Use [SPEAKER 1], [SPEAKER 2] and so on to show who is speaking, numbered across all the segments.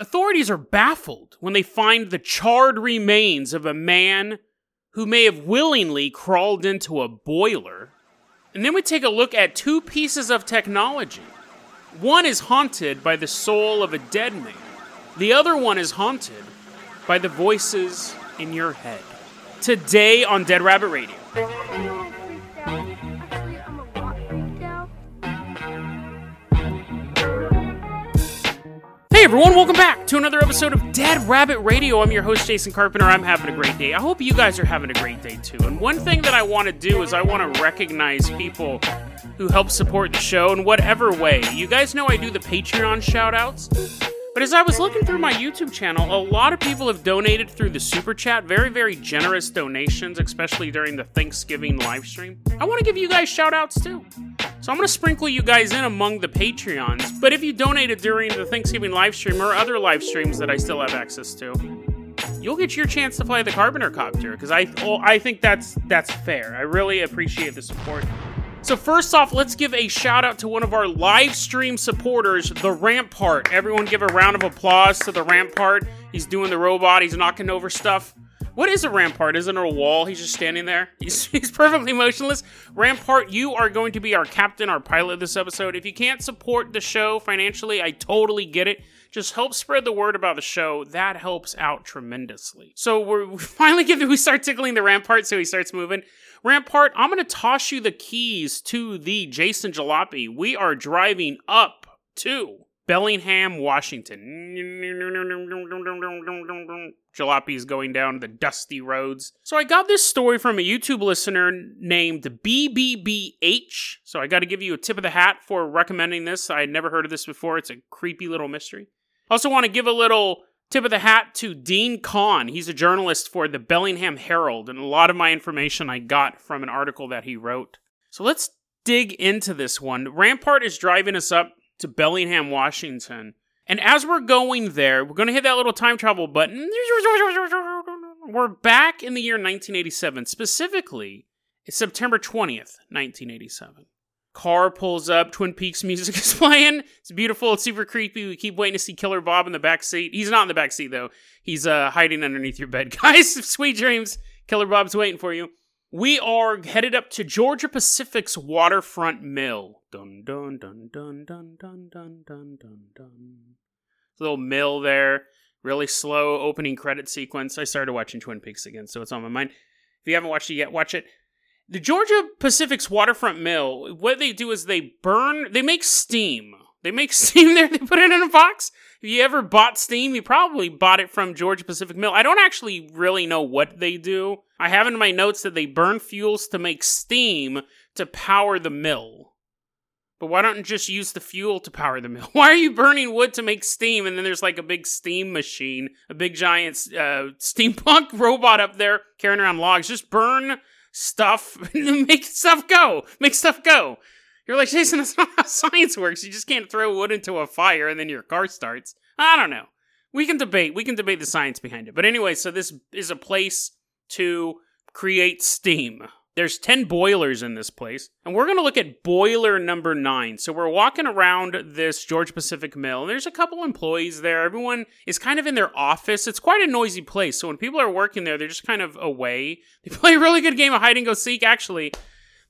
[SPEAKER 1] Authorities are baffled when they find the charred remains of a man who may have willingly crawled into a boiler. And then we take a look at two pieces of technology. One is haunted by the soul of a dead man, the other one is haunted by the voices in your head. Today on Dead Rabbit Radio. Everyone, welcome back to another episode of Dead Rabbit Radio. I'm your host, Jason Carpenter. I'm having a great day. I hope you guys are having a great day too. And one thing that I want to do is I want to recognize people who help support the show in whatever way. You guys know I do the Patreon shout outs. But as I was looking through my YouTube channel, a lot of people have donated through the super chat. Very, very generous donations, especially during the Thanksgiving live stream. I want to give you guys shout outs too. So I'm going to sprinkle you guys in among the Patreons. But if you donated during the Thanksgiving live stream or other live streams that I still have access to, you'll get your chance to fly the Carpenter Copter because I, oh, I think that's that's fair. I really appreciate the support. So first off, let's give a shout out to one of our live stream supporters, the Rampart. Everyone give a round of applause to the Rampart. He's doing the robot, he's knocking over stuff. What is a rampart? Isn't it a wall? He's just standing there. He's, he's perfectly motionless. Rampart, you are going to be our captain, our pilot this episode. If you can't support the show financially, I totally get it. Just help spread the word about the show. That helps out tremendously. So we're we finally get we start tickling the rampart, so he starts moving. Rampart, I'm going to toss you the keys to the Jason Jalopy. We are driving up to Bellingham, Washington. Jalopy's going down the dusty roads. So I got this story from a YouTube listener named BBBH. So I got to give you a tip of the hat for recommending this. I had never heard of this before. It's a creepy little mystery. I also want to give a little tip of the hat to Dean Kahn. He's a journalist for the Bellingham Herald, and a lot of my information I got from an article that he wrote. So let's dig into this one. Rampart is driving us up to Bellingham, Washington. And as we're going there, we're going to hit that little time travel button. We're back in the year 1987. Specifically, it's September 20th, 1987. Car pulls up, Twin Peaks music is playing. It's beautiful, it's super creepy. We keep waiting to see Killer Bob in the back seat. He's not in the back seat though. He's uh, hiding underneath your bed. Guys, sweet dreams. Killer Bob's waiting for you. We are headed up to Georgia Pacific's waterfront mill. Dun dun dun dun dun dun dun dun dun dun. Little mill there. Really slow opening credit sequence. I started watching Twin Peaks again, so it's on my mind. If you haven't watched it yet, watch it. The Georgia Pacific's waterfront mill, what they do is they burn, they make steam. They make steam there, they put it in a box. If you ever bought steam, you probably bought it from Georgia Pacific Mill. I don't actually really know what they do. I have in my notes that they burn fuels to make steam to power the mill. But why don't you just use the fuel to power the mill? Why are you burning wood to make steam and then there's like a big steam machine, a big giant uh, steampunk robot up there carrying around logs? Just burn stuff make stuff go. Make stuff go. You're like, Jason, that's not how science works. You just can't throw wood into a fire and then your car starts. I don't know. We can debate. We can debate the science behind it. But anyway, so this is a place to create steam. There's 10 boilers in this place, and we're going to look at boiler number 9. So we're walking around this Georgia Pacific mill, and there's a couple employees there. Everyone is kind of in their office. It's quite a noisy place. So when people are working there, they're just kind of away. They play a really good game of hide and go seek actually.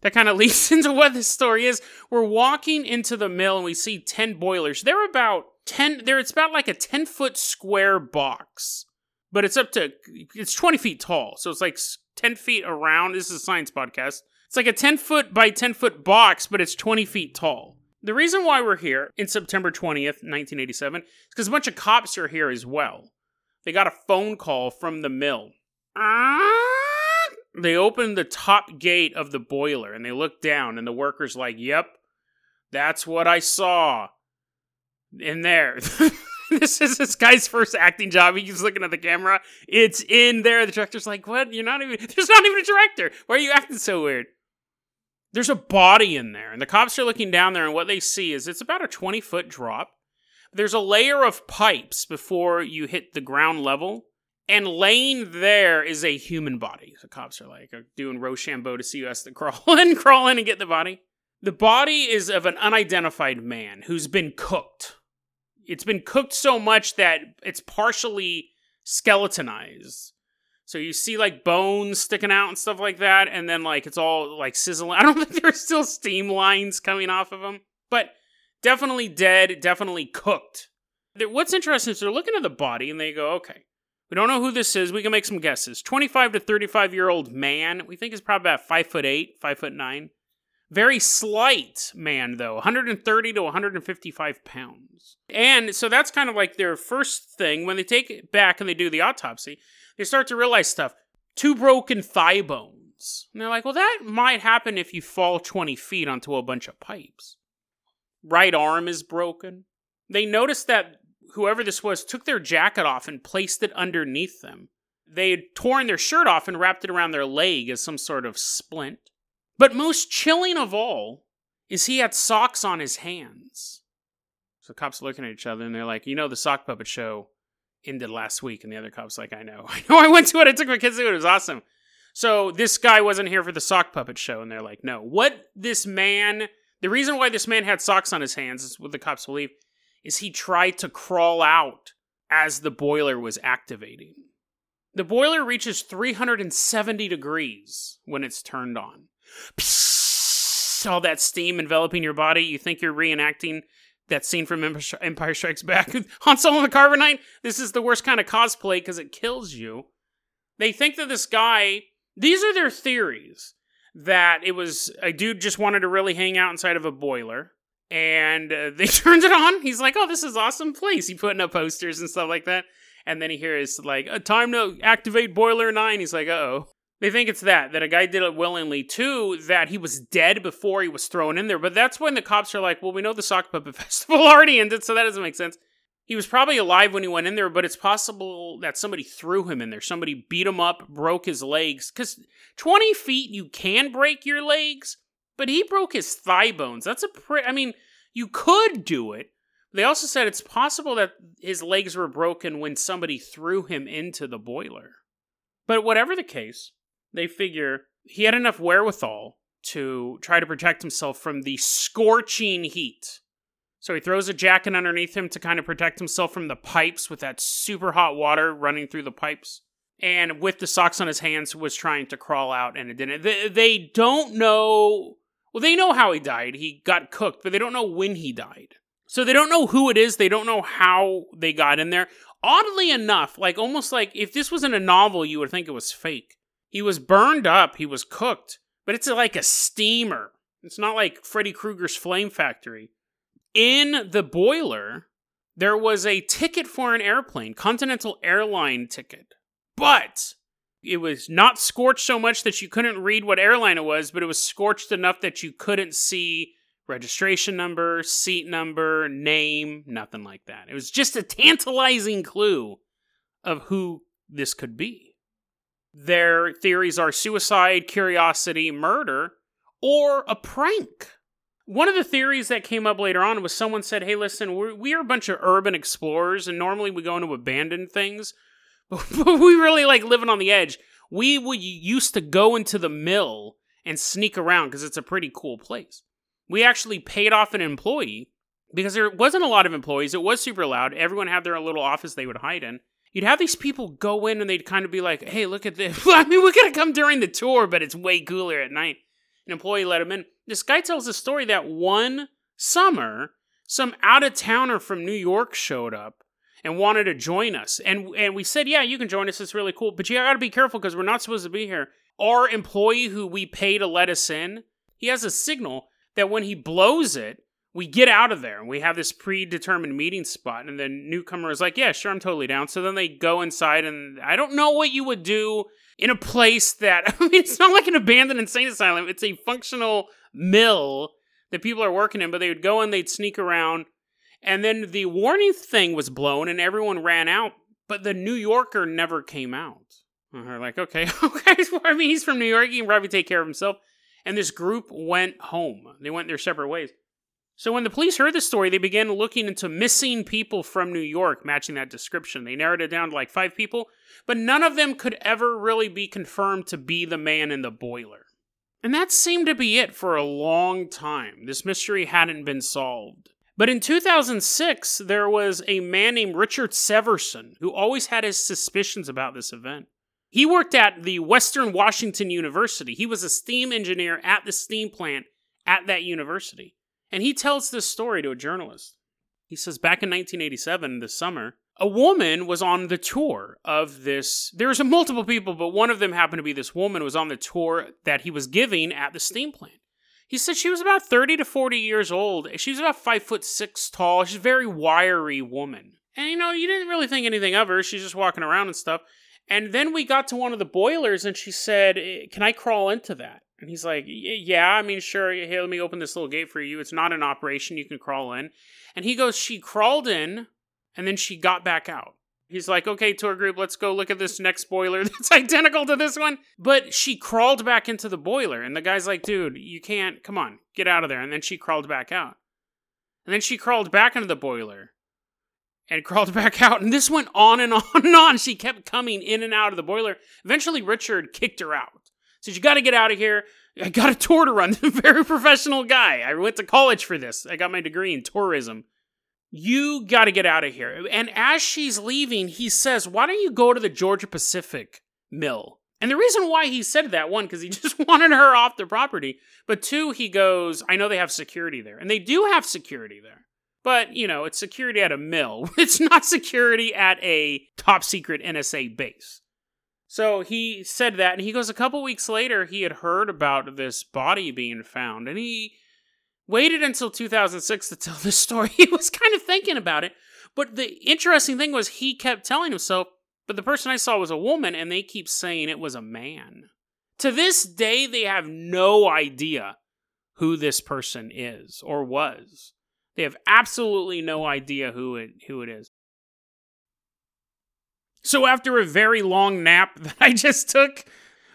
[SPEAKER 1] That kind of leads into what this story is. We're walking into the mill and we see 10 boilers. They're about 10 they're, it's about like a 10 foot square box. But it's up to it's 20 feet tall. So it's like 10 feet around. This is a science podcast. It's like a 10 foot by 10 foot box, but it's 20 feet tall. The reason why we're here in September 20th, 1987, is because a bunch of cops are here as well. They got a phone call from the mill. Ah! They open the top gate of the boiler and they look down, and the worker's like, Yep, that's what I saw in there. this is this guy's first acting job. He's looking at the camera. It's in there. The director's like, "What? You're not even. There's not even a director. Why are you acting so weird?" There's a body in there, and the cops are looking down there, and what they see is it's about a 20 foot drop. There's a layer of pipes before you hit the ground level, and laying there is a human body. The cops are like uh, doing Rochambeau to see has to crawl in, crawl in, and get the body. The body is of an unidentified man who's been cooked it's been cooked so much that it's partially skeletonized. So you see like bones sticking out and stuff like that, and then like it's all like sizzling. I don't think there's still steam lines coming off of them, but definitely dead, definitely cooked. What's interesting is they're looking at the body and they go, okay, we don't know who this is. We can make some guesses. 25 to 35 year old man. We think is probably about five foot eight, five foot nine. Very slight man, though, 130 to 155 pounds. And so that's kind of like their first thing. When they take it back and they do the autopsy, they start to realize stuff. Two broken thigh bones. And they're like, well, that might happen if you fall 20 feet onto a bunch of pipes. Right arm is broken. They notice that whoever this was took their jacket off and placed it underneath them. They had torn their shirt off and wrapped it around their leg as some sort of splint. But most chilling of all is he had socks on his hands. So the cops looking at each other and they're like, you know, the sock puppet show ended last week. And the other cop's like, I know. I know I went to it. I took my kids to it. It was awesome. So this guy wasn't here for the sock puppet show. And they're like, no. What this man, the reason why this man had socks on his hands, is what the cops believe, is he tried to crawl out as the boiler was activating. The boiler reaches 370 degrees when it's turned on all that steam enveloping your body. You think you're reenacting that scene from Empire Strikes Back. Han Solo and the Carbonite. This is the worst kind of cosplay because it kills you. They think that this guy. These are their theories. That it was a dude just wanted to really hang out inside of a boiler. And uh, they turned it on. He's like, oh, this is awesome place. He putting up posters and stuff like that. And then he hears like, "A time to activate boiler nine. He's like, oh. They think it's that, that a guy did it willingly. Two, that he was dead before he was thrown in there. But that's when the cops are like, well, we know the sock puppet festival already ended, so that doesn't make sense. He was probably alive when he went in there, but it's possible that somebody threw him in there. Somebody beat him up, broke his legs. Because 20 feet, you can break your legs, but he broke his thigh bones. That's a pretty, I mean, you could do it. They also said it's possible that his legs were broken when somebody threw him into the boiler. But whatever the case, they figure he had enough wherewithal to try to protect himself from the scorching heat. So he throws a jacket underneath him to kind of protect himself from the pipes with that super hot water running through the pipes. And with the socks on his hands, was trying to crawl out and it didn't. They, they don't know. Well, they know how he died. He got cooked, but they don't know when he died. So they don't know who it is. They don't know how they got in there. Oddly enough, like almost like if this was in a novel, you would think it was fake. He was burned up, he was cooked, but it's like a steamer. It's not like Freddy Krueger's Flame Factory. In the boiler, there was a ticket for an airplane, Continental Airline ticket. But it was not scorched so much that you couldn't read what airline it was, but it was scorched enough that you couldn't see registration number, seat number, name, nothing like that. It was just a tantalizing clue of who this could be. Their theories are suicide, curiosity, murder, or a prank. One of the theories that came up later on was someone said, Hey, listen, we're, we are a bunch of urban explorers, and normally we go into abandoned things, but we really like living on the edge. We would used to go into the mill and sneak around because it's a pretty cool place. We actually paid off an employee because there wasn't a lot of employees. It was super loud. Everyone had their little office they would hide in you'd have these people go in and they'd kind of be like, hey, look at this. I mean, we're to come during the tour, but it's way cooler at night. An employee let him in. This guy tells a story that one summer, some out of towner from New York showed up and wanted to join us. And, and we said, yeah, you can join us. It's really cool. But you got to be careful because we're not supposed to be here. Our employee who we pay to let us in, he has a signal that when he blows it, we get out of there and we have this predetermined meeting spot and the newcomer is like yeah sure i'm totally down so then they go inside and i don't know what you would do in a place that i mean it's not like an abandoned insane asylum it's a functional mill that people are working in but they would go and they'd sneak around and then the warning thing was blown and everyone ran out but the new yorker never came out and they're like okay okay i mean he's from new york he can probably take care of himself and this group went home they went their separate ways so when the police heard the story, they began looking into missing people from New York matching that description. They narrowed it down to like five people, but none of them could ever really be confirmed to be the man in the boiler. And that seemed to be it for a long time. This mystery hadn't been solved. But in 2006, there was a man named Richard Severson who always had his suspicions about this event. He worked at the Western Washington University. He was a steam engineer at the steam plant at that university. And he tells this story to a journalist. He says back in 1987, this summer, a woman was on the tour of this. There was multiple people, but one of them happened to be this woman was on the tour that he was giving at the steam plant. He said she was about 30 to 40 years old. She was about five foot six tall. She's a very wiry woman. And you know, you didn't really think anything of her. She's just walking around and stuff. And then we got to one of the boilers and she said, eh, Can I crawl into that? And he's like, Yeah, I mean, sure. Hey, let me open this little gate for you. It's not an operation. You can crawl in. And he goes, She crawled in and then she got back out. He's like, okay, tour group, let's go look at this next boiler that's identical to this one. But she crawled back into the boiler, and the guy's like, dude, you can't, come on, get out of there. And then she crawled back out. And then she crawled back into the boiler and crawled back out. And this went on and on and on. She kept coming in and out of the boiler. Eventually, Richard kicked her out. Said, You got to get out of here. I got a tour to run. Very professional guy. I went to college for this. I got my degree in tourism. You got to get out of here. And as she's leaving, he says, Why don't you go to the Georgia Pacific mill? And the reason why he said that, one, because he just wanted her off the property, but two, he goes, I know they have security there. And they do have security there. But, you know, it's security at a mill. It's not security at a top secret NSA base. So he said that, and he goes, a couple weeks later, he had heard about this body being found, and he waited until 2006 to tell this story. He was kind of thinking about it. But the interesting thing was, he kept telling himself, but the person I saw was a woman, and they keep saying it was a man. To this day, they have no idea who this person is or was. They have absolutely no idea who it who it is. So after a very long nap that I just took,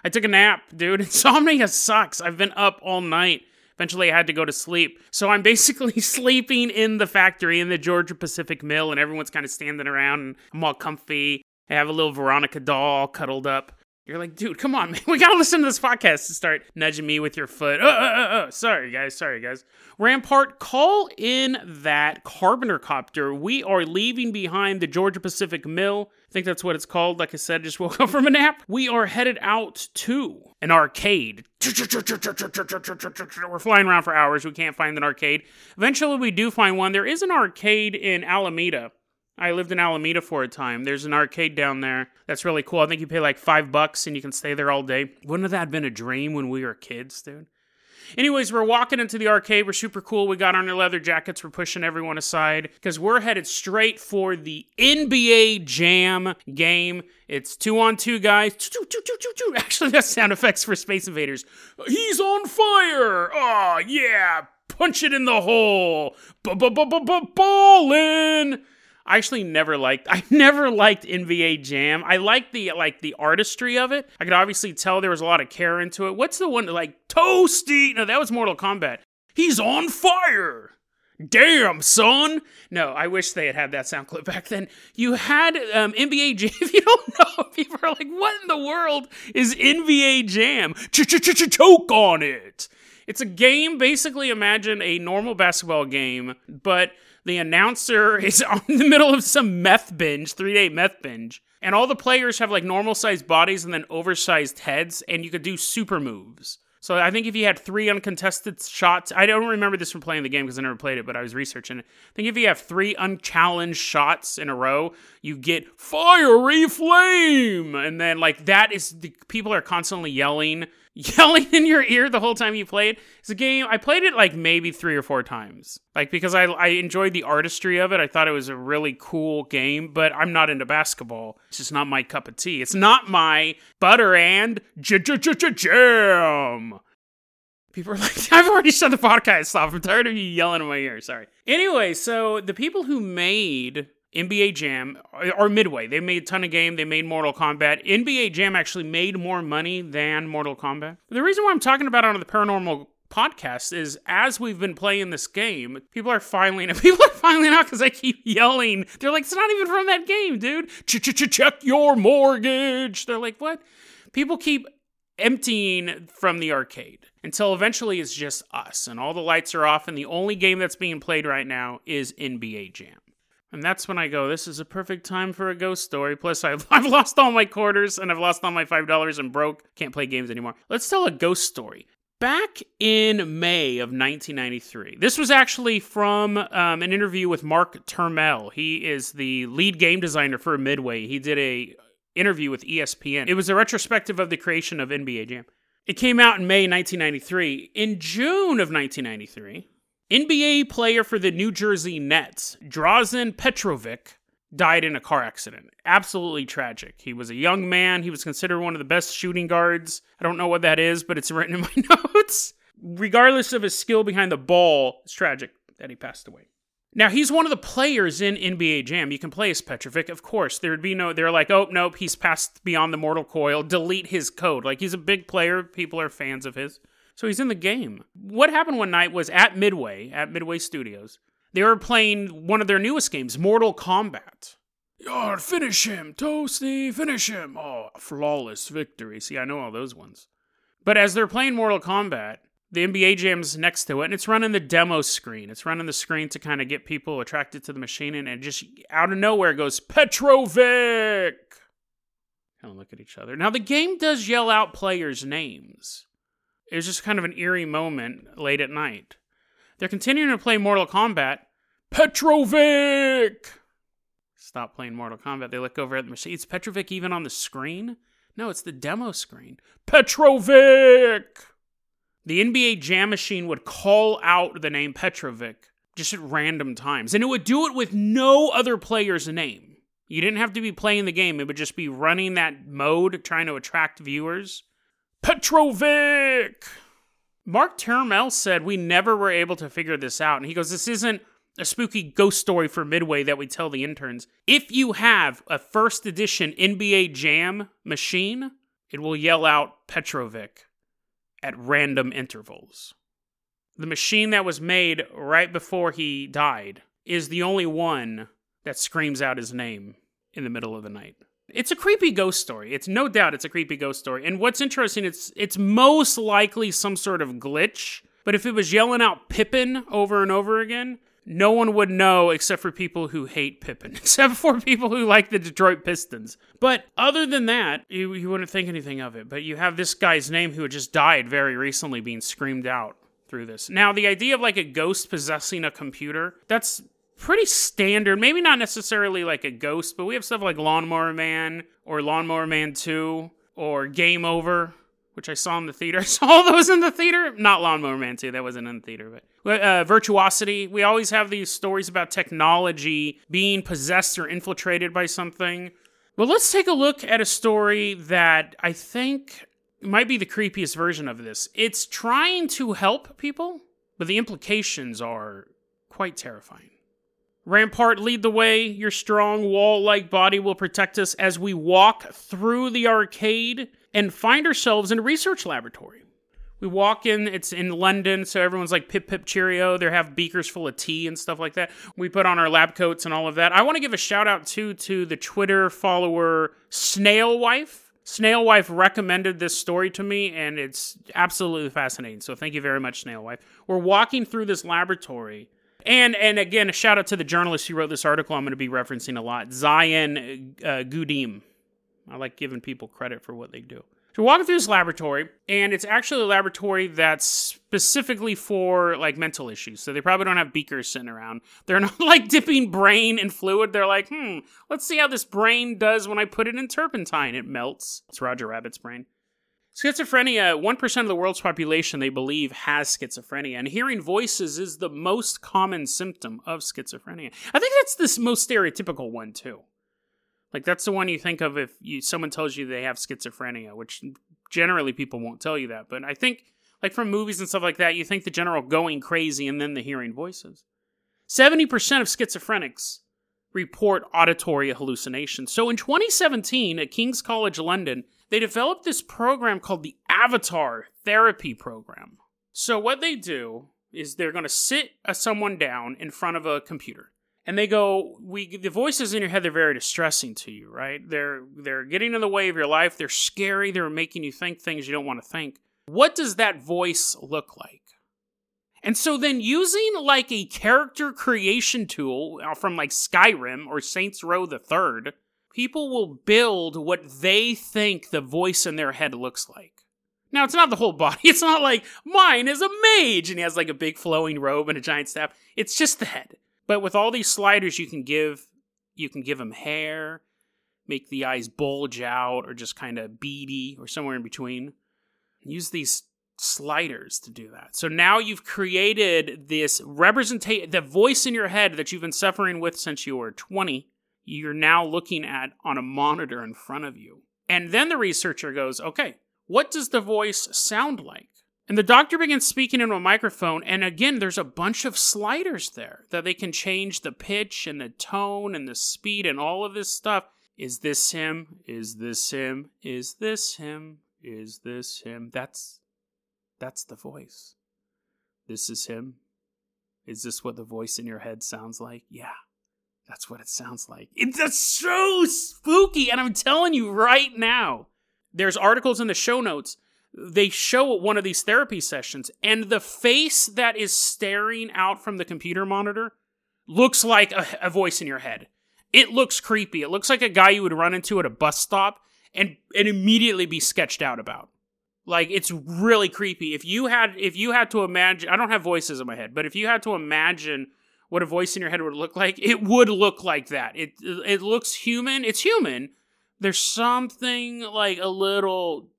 [SPEAKER 1] I took a nap, dude. Insomnia sucks. I've been up all night. Eventually, I had to go to sleep. So I'm basically sleeping in the factory in the Georgia Pacific Mill, and everyone's kind of standing around, and I'm all comfy. I have a little Veronica doll cuddled up. You're like, dude, come on, man. We gotta listen to this podcast to start nudging me with your foot. Oh, oh, oh, uh. Sorry, guys. Sorry, guys. Rampart, call in that carpenter copter. We are leaving behind the Georgia Pacific Mill. I think that's what it's called. Like I said, just woke up from a nap. We are headed out to an arcade. We're flying around for hours. We can't find an arcade. Eventually, we do find one. There is an arcade in Alameda. I lived in Alameda for a time. There's an arcade down there that's really cool. I think you pay like five bucks and you can stay there all day. Wouldn't that have been a dream when we were kids, dude? Anyways, we're walking into the arcade. We're super cool. We got on our leather jackets. We're pushing everyone aside because we're headed straight for the NBA Jam game. It's two on two guys. Actually, that's sound effects for Space Invaders. He's on fire. Oh, yeah. Punch it in the hole. Ballin'. I actually never liked I never liked NBA Jam. I liked the like the artistry of it. I could obviously tell there was a lot of care into it. What's the one like Toasty? No, that was Mortal Kombat. He's on fire. Damn, son. No, I wish they had had that sound clip back then. You had um, NBA Jam. If you don't know, people are like, what in the world is NBA Jam? Choke on it. It's a game, basically, imagine a normal basketball game, but the announcer is on the middle of some meth binge, three day meth binge. And all the players have like normal sized bodies and then oversized heads, and you could do super moves. So I think if you had three uncontested shots, I don't remember this from playing the game because I never played it, but I was researching it. I think if you have three unchallenged shots in a row, you get fiery flame, and then like that is the people are constantly yelling yelling in your ear the whole time you play it. It's a game I played it like maybe three or four times, like because I I enjoyed the artistry of it. I thought it was a really cool game, but I'm not into basketball. It's just not my cup of tea. It's not my butter and jam. People are like, I've already shut the podcast off. I'm tired of you yelling in my ear. Sorry. Anyway, so the people who made NBA Jam or Midway. They made a ton of game. They made Mortal Kombat. NBA Jam actually made more money than Mortal Kombat. The reason why I'm talking about it on the paranormal podcast is as we've been playing this game, people are finally and people are finally out because I keep yelling. They're like, it's not even from that game, dude. Check your mortgage. They're like, what? People keep emptying from the arcade until eventually it's just us and all the lights are off and the only game that's being played right now is NBA Jam. And that's when I go, this is a perfect time for a ghost story. Plus, I've, I've lost all my quarters and I've lost all my $5 and broke. Can't play games anymore. Let's tell a ghost story. Back in May of 1993, this was actually from um, an interview with Mark Turmell. He is the lead game designer for Midway. He did a interview with ESPN. It was a retrospective of the creation of NBA Jam. It came out in May 1993. In June of 1993, NBA player for the New Jersey Nets, Drazen Petrovic, died in a car accident. Absolutely tragic. He was a young man. He was considered one of the best shooting guards. I don't know what that is, but it's written in my notes. Regardless of his skill behind the ball, it's tragic that he passed away. Now he's one of the players in NBA Jam. You can play as Petrovic, of course. There would be no. They're like, oh nope, he's passed beyond the mortal coil. Delete his code. Like he's a big player. People are fans of his, so he's in the game. What happened one night was at Midway, at Midway Studios. They were playing one of their newest games, Mortal Kombat. Oh, finish him, Toasty, finish him. Oh, flawless victory. See, I know all those ones. But as they're playing Mortal Kombat, the NBA Jam's next to it, and it's running the demo screen. It's running the screen to kind of get people attracted to the machine, and, and just out of nowhere goes Petrovic. Kind of look at each other. Now the game does yell out players' names. It was just kind of an eerie moment late at night. They're continuing to play Mortal Kombat. Petrovic. Stop playing Mortal Kombat. They look over at the machine. Is Petrovic even on the screen? No, it's the demo screen. Petrovic. The NBA Jam Machine would call out the name Petrovic just at random times, and it would do it with no other player's name. You didn't have to be playing the game, it would just be running that mode trying to attract viewers. Petrovic! Mark Turmell said we never were able to figure this out, and he goes, This isn't a spooky ghost story for Midway that we tell the interns. If you have a first edition NBA Jam machine, it will yell out Petrovic at random intervals. The machine that was made right before he died is the only one that screams out his name in the middle of the night. It's a creepy ghost story. It's no doubt it's a creepy ghost story. And what's interesting, it's it's most likely some sort of glitch. But if it was yelling out Pippen over and over again, no one would know except for people who hate Pippen, except for people who like the Detroit Pistons. But other than that, you, you wouldn't think anything of it. But you have this guy's name who had just died very recently being screamed out through this. Now, the idea of like a ghost possessing a computer, that's pretty standard. Maybe not necessarily like a ghost, but we have stuff like Lawnmower Man or Lawnmower Man 2 or Game Over which I saw in the theater. I saw all those in the theater. Not Lawnmower Man 2, that wasn't in the theater, but uh, Virtuosity. We always have these stories about technology being possessed or infiltrated by something. But let's take a look at a story that I think might be the creepiest version of this. It's trying to help people, but the implications are quite terrifying. Rampart, lead the way. Your strong wall like body will protect us as we walk through the arcade and find ourselves in a research laboratory. We walk in, it's in London, so everyone's like pip pip cheerio. They have beakers full of tea and stuff like that. We put on our lab coats and all of that. I want to give a shout out too to the Twitter follower Snail Wife. Snail Wife recommended this story to me, and it's absolutely fascinating. So thank you very much, Snail Wife. We're walking through this laboratory. And and again, a shout out to the journalist who wrote this article. I'm going to be referencing a lot, Zion uh, Goudim. I like giving people credit for what they do. So we're walking through this laboratory, and it's actually a laboratory that's specifically for like mental issues. So they probably don't have beakers sitting around. They're not like dipping brain in fluid. They're like, hmm, let's see how this brain does when I put it in turpentine. It melts. It's Roger Rabbit's brain. Schizophrenia, 1% of the world's population, they believe, has schizophrenia. And hearing voices is the most common symptom of schizophrenia. I think that's the most stereotypical one, too. Like that's the one you think of if you someone tells you they have schizophrenia, which generally people won't tell you that. But I think like from movies and stuff like that, you think the general going crazy and then the hearing voices. 70% of schizophrenics report auditory hallucinations. So in 2017 at King's College London, they developed this program called the Avatar Therapy Program. So what they do is they're going to sit someone down in front of a computer and they go, "We the voices in your head they're very distressing to you, right? They're they're getting in the way of your life. They're scary. They're making you think things you don't want to think. What does that voice look like?" And so then using like a character creation tool uh, from like Skyrim or Saints Row the Third, people will build what they think the voice in their head looks like. Now, it's not the whole body. It's not like mine is a mage and he has like a big flowing robe and a giant staff. It's just the head. But with all these sliders, you can give you can give him hair, make the eyes bulge out, or just kind of beady, or somewhere in between. Use these sliders to do that. So now you've created this representation, the voice in your head that you've been suffering with since you were 20. You're now looking at on a monitor in front of you. And then the researcher goes, okay, what does the voice sound like? And the doctor begins speaking into a microphone, and again, there's a bunch of sliders there that they can change the pitch and the tone and the speed and all of this stuff. Is this him? Is this him? Is this him? Is this him? That's that's the voice. This is him. Is this what the voice in your head sounds like? Yeah. That's what it sounds like. It's so spooky, and I'm telling you right now. There's articles in the show notes they show one of these therapy sessions, and the face that is staring out from the computer monitor looks like a, a, voice in your head. It looks creepy. It looks like a guy you would run into at a bus stop and and immediately be sketched out about. Like it's really creepy. If you had if you had to imagine, I don't have voices in my head, but if you had to imagine what a voice in your head would look like, it would look like that. It it looks human. It's human. There's something like a little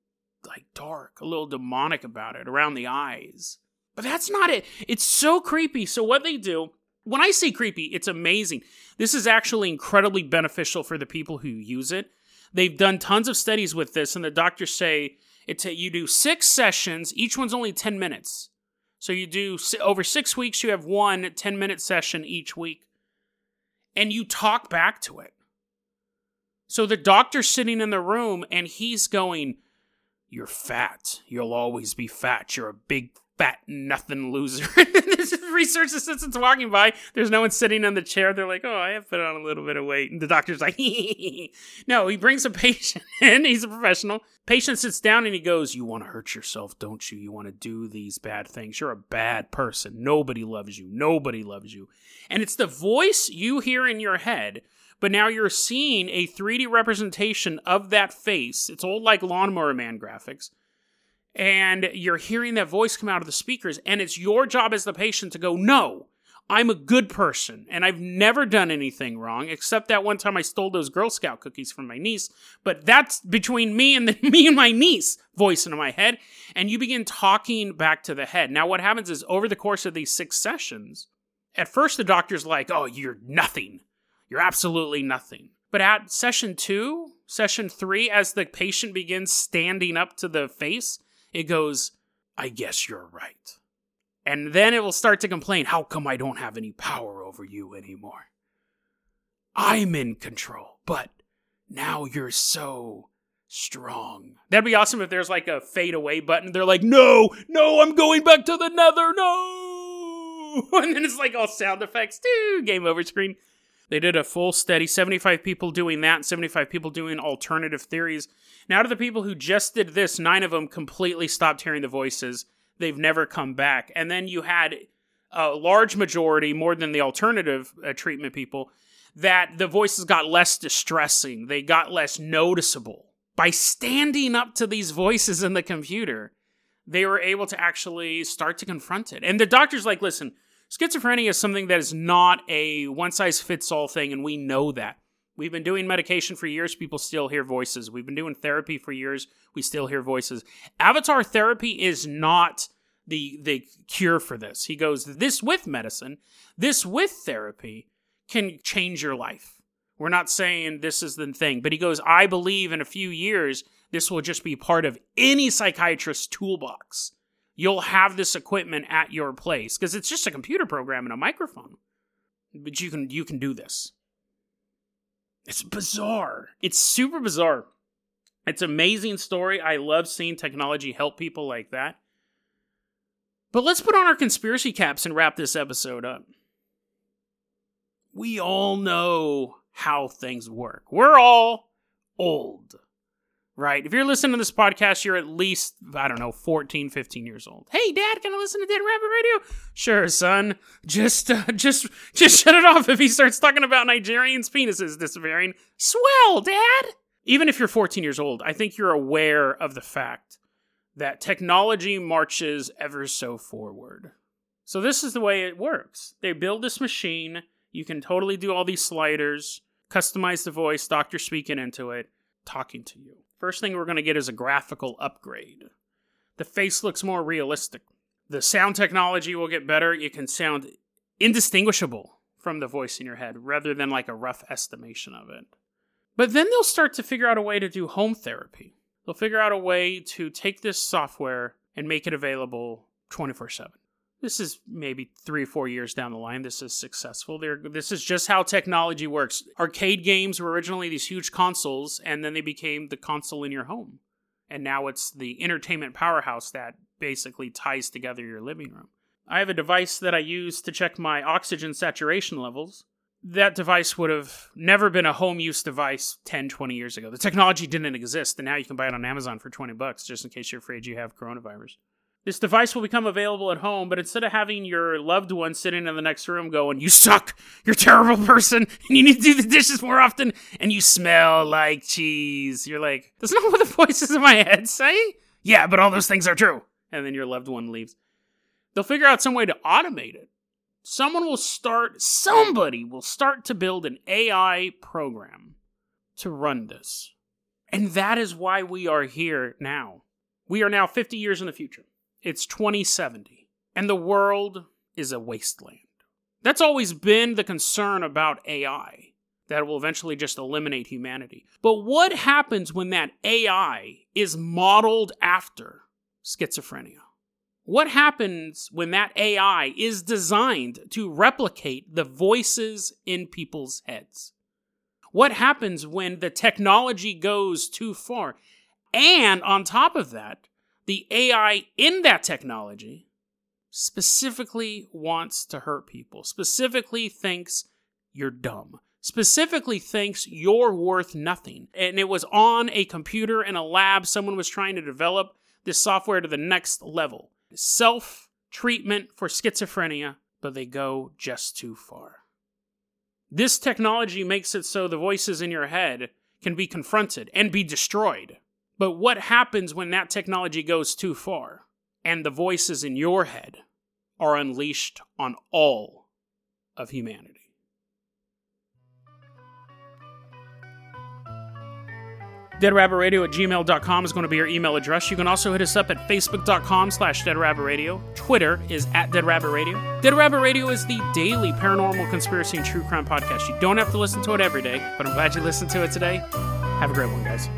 [SPEAKER 1] like dark, a little demonic about it around the eyes. But that's not it. It's so creepy. So what they do, when I say creepy, it's amazing. This is actually incredibly beneficial for the people who use it. They've done tons of studies with this, and the doctors say it's a, you do six sessions. Each one's only ten minutes. So you do over six weeks. You have one 10 minute session each week, and you talk back to it. So the doctor's sitting in the room, and he's going, you're fat. You'll always be fat. You're a big fat nothing loser. this research assistant's walking by. There's no one sitting on the chair. They're like, oh, I have put on a little bit of weight. And the doctor's like, no, he brings a patient in. He's a professional. Patient sits down and he goes, you want to hurt yourself, don't you? You want to do these bad things. You're a bad person. Nobody loves you. Nobody loves you. And it's the voice you hear in your head but now you're seeing a 3D representation of that face. It's old like Lawnmower Man graphics. And you're hearing that voice come out of the speakers, and it's your job as the patient to go, No, I'm a good person, and I've never done anything wrong, except that one time I stole those Girl Scout cookies from my niece. But that's between me and the, me and my niece voice into my head, and you begin talking back to the head. Now, what happens is over the course of these six sessions, at first the doctor's like, "Oh, you're nothing. You're absolutely nothing. But at session two, session three, as the patient begins standing up to the face, it goes, I guess you're right. And then it will start to complain, How come I don't have any power over you anymore? I'm in control, but now you're so strong. That'd be awesome if there's like a fade away button. They're like, No, no, I'm going back to the nether, no. And then it's like all sound effects, too, game over screen. They did a full study, 75 people doing that, 75 people doing alternative theories. Now, out of the people who just did this, nine of them completely stopped hearing the voices. They've never come back. And then you had a large majority, more than the alternative uh, treatment people, that the voices got less distressing. They got less noticeable. By standing up to these voices in the computer, they were able to actually start to confront it. And the doctor's like, listen, Schizophrenia is something that is not a one size fits all thing, and we know that. We've been doing medication for years, people still hear voices. We've been doing therapy for years, we still hear voices. Avatar therapy is not the the cure for this. He goes, this with medicine, this with therapy can change your life. We're not saying this is the thing, but he goes, I believe in a few years this will just be part of any psychiatrist's toolbox you'll have this equipment at your place because it's just a computer program and a microphone. But you can you can do this. It's bizarre. It's super bizarre. It's amazing story. I love seeing technology help people like that. But let's put on our conspiracy caps and wrap this episode up. we all know how things work. We're all old, right? If you're listening to this podcast, you're at least, I don't know, 14, 15 years old. Hey, dad, can I listen to Dead Rabbit Radio? Sure, son. Just, uh, just, just shut it off if he starts talking about Nigerians' penises disappearing. Swell, dad! Even if you're 14 years old, I think you're aware of the fact that technology marches ever so forward. So this is the way it works. They build this machine. You can totally do all these sliders, customize the voice, doctor speaking into it, talking to you. First thing we're going to get is a graphical upgrade. The face looks more realistic. The sound technology will get better. You can sound indistinguishable from the voice in your head rather than like a rough estimation of it. But then they'll start to figure out a way to do home therapy. They'll figure out a way to take this software and make it available 24 7. This is maybe three or four years down the line. This is successful. They're, this is just how technology works. Arcade games were originally these huge consoles, and then they became the console in your home. And now it's the entertainment powerhouse that basically ties together your living room. I have a device that I use to check my oxygen saturation levels that device would have never been a home use device 10, 20 years ago. The technology didn't exist, and now you can buy it on Amazon for 20 bucks just in case you're afraid you have coronavirus. This device will become available at home, but instead of having your loved one sitting in the next room going, You suck, you're a terrible person, and you need to do the dishes more often, and you smell like cheese, you're like, That's not what the voices in my head say. Yeah, but all those things are true. And then your loved one leaves. They'll figure out some way to automate it someone will start, somebody will start to build an AI program to run this. And that is why we are here now. We are now 50 years in the future. It's 2070, and the world is a wasteland. That's always been the concern about AI, that it will eventually just eliminate humanity. But what happens when that AI is modeled after schizophrenia? What happens when that AI is designed to replicate the voices in people's heads? What happens when the technology goes too far? And on top of that, the AI in that technology specifically wants to hurt people, specifically thinks you're dumb, specifically thinks you're worth nothing. And it was on a computer in a lab, someone was trying to develop this software to the next level self treatment for schizophrenia, but they go just too far. This technology makes it so the voices in your head can be confronted and be destroyed. But what happens when that technology goes too far and the voices in your head are unleashed on all of humanity? deadrabbitradio at gmail.com is going to be your email address. You can also hit us up at facebook.com slash deadrabbitradio. Twitter is at deadrabbitradio. Dead Rabbit Radio is the daily paranormal conspiracy and true crime podcast. You don't have to listen to it every day, but I'm glad you listened to it today. Have a great one, guys.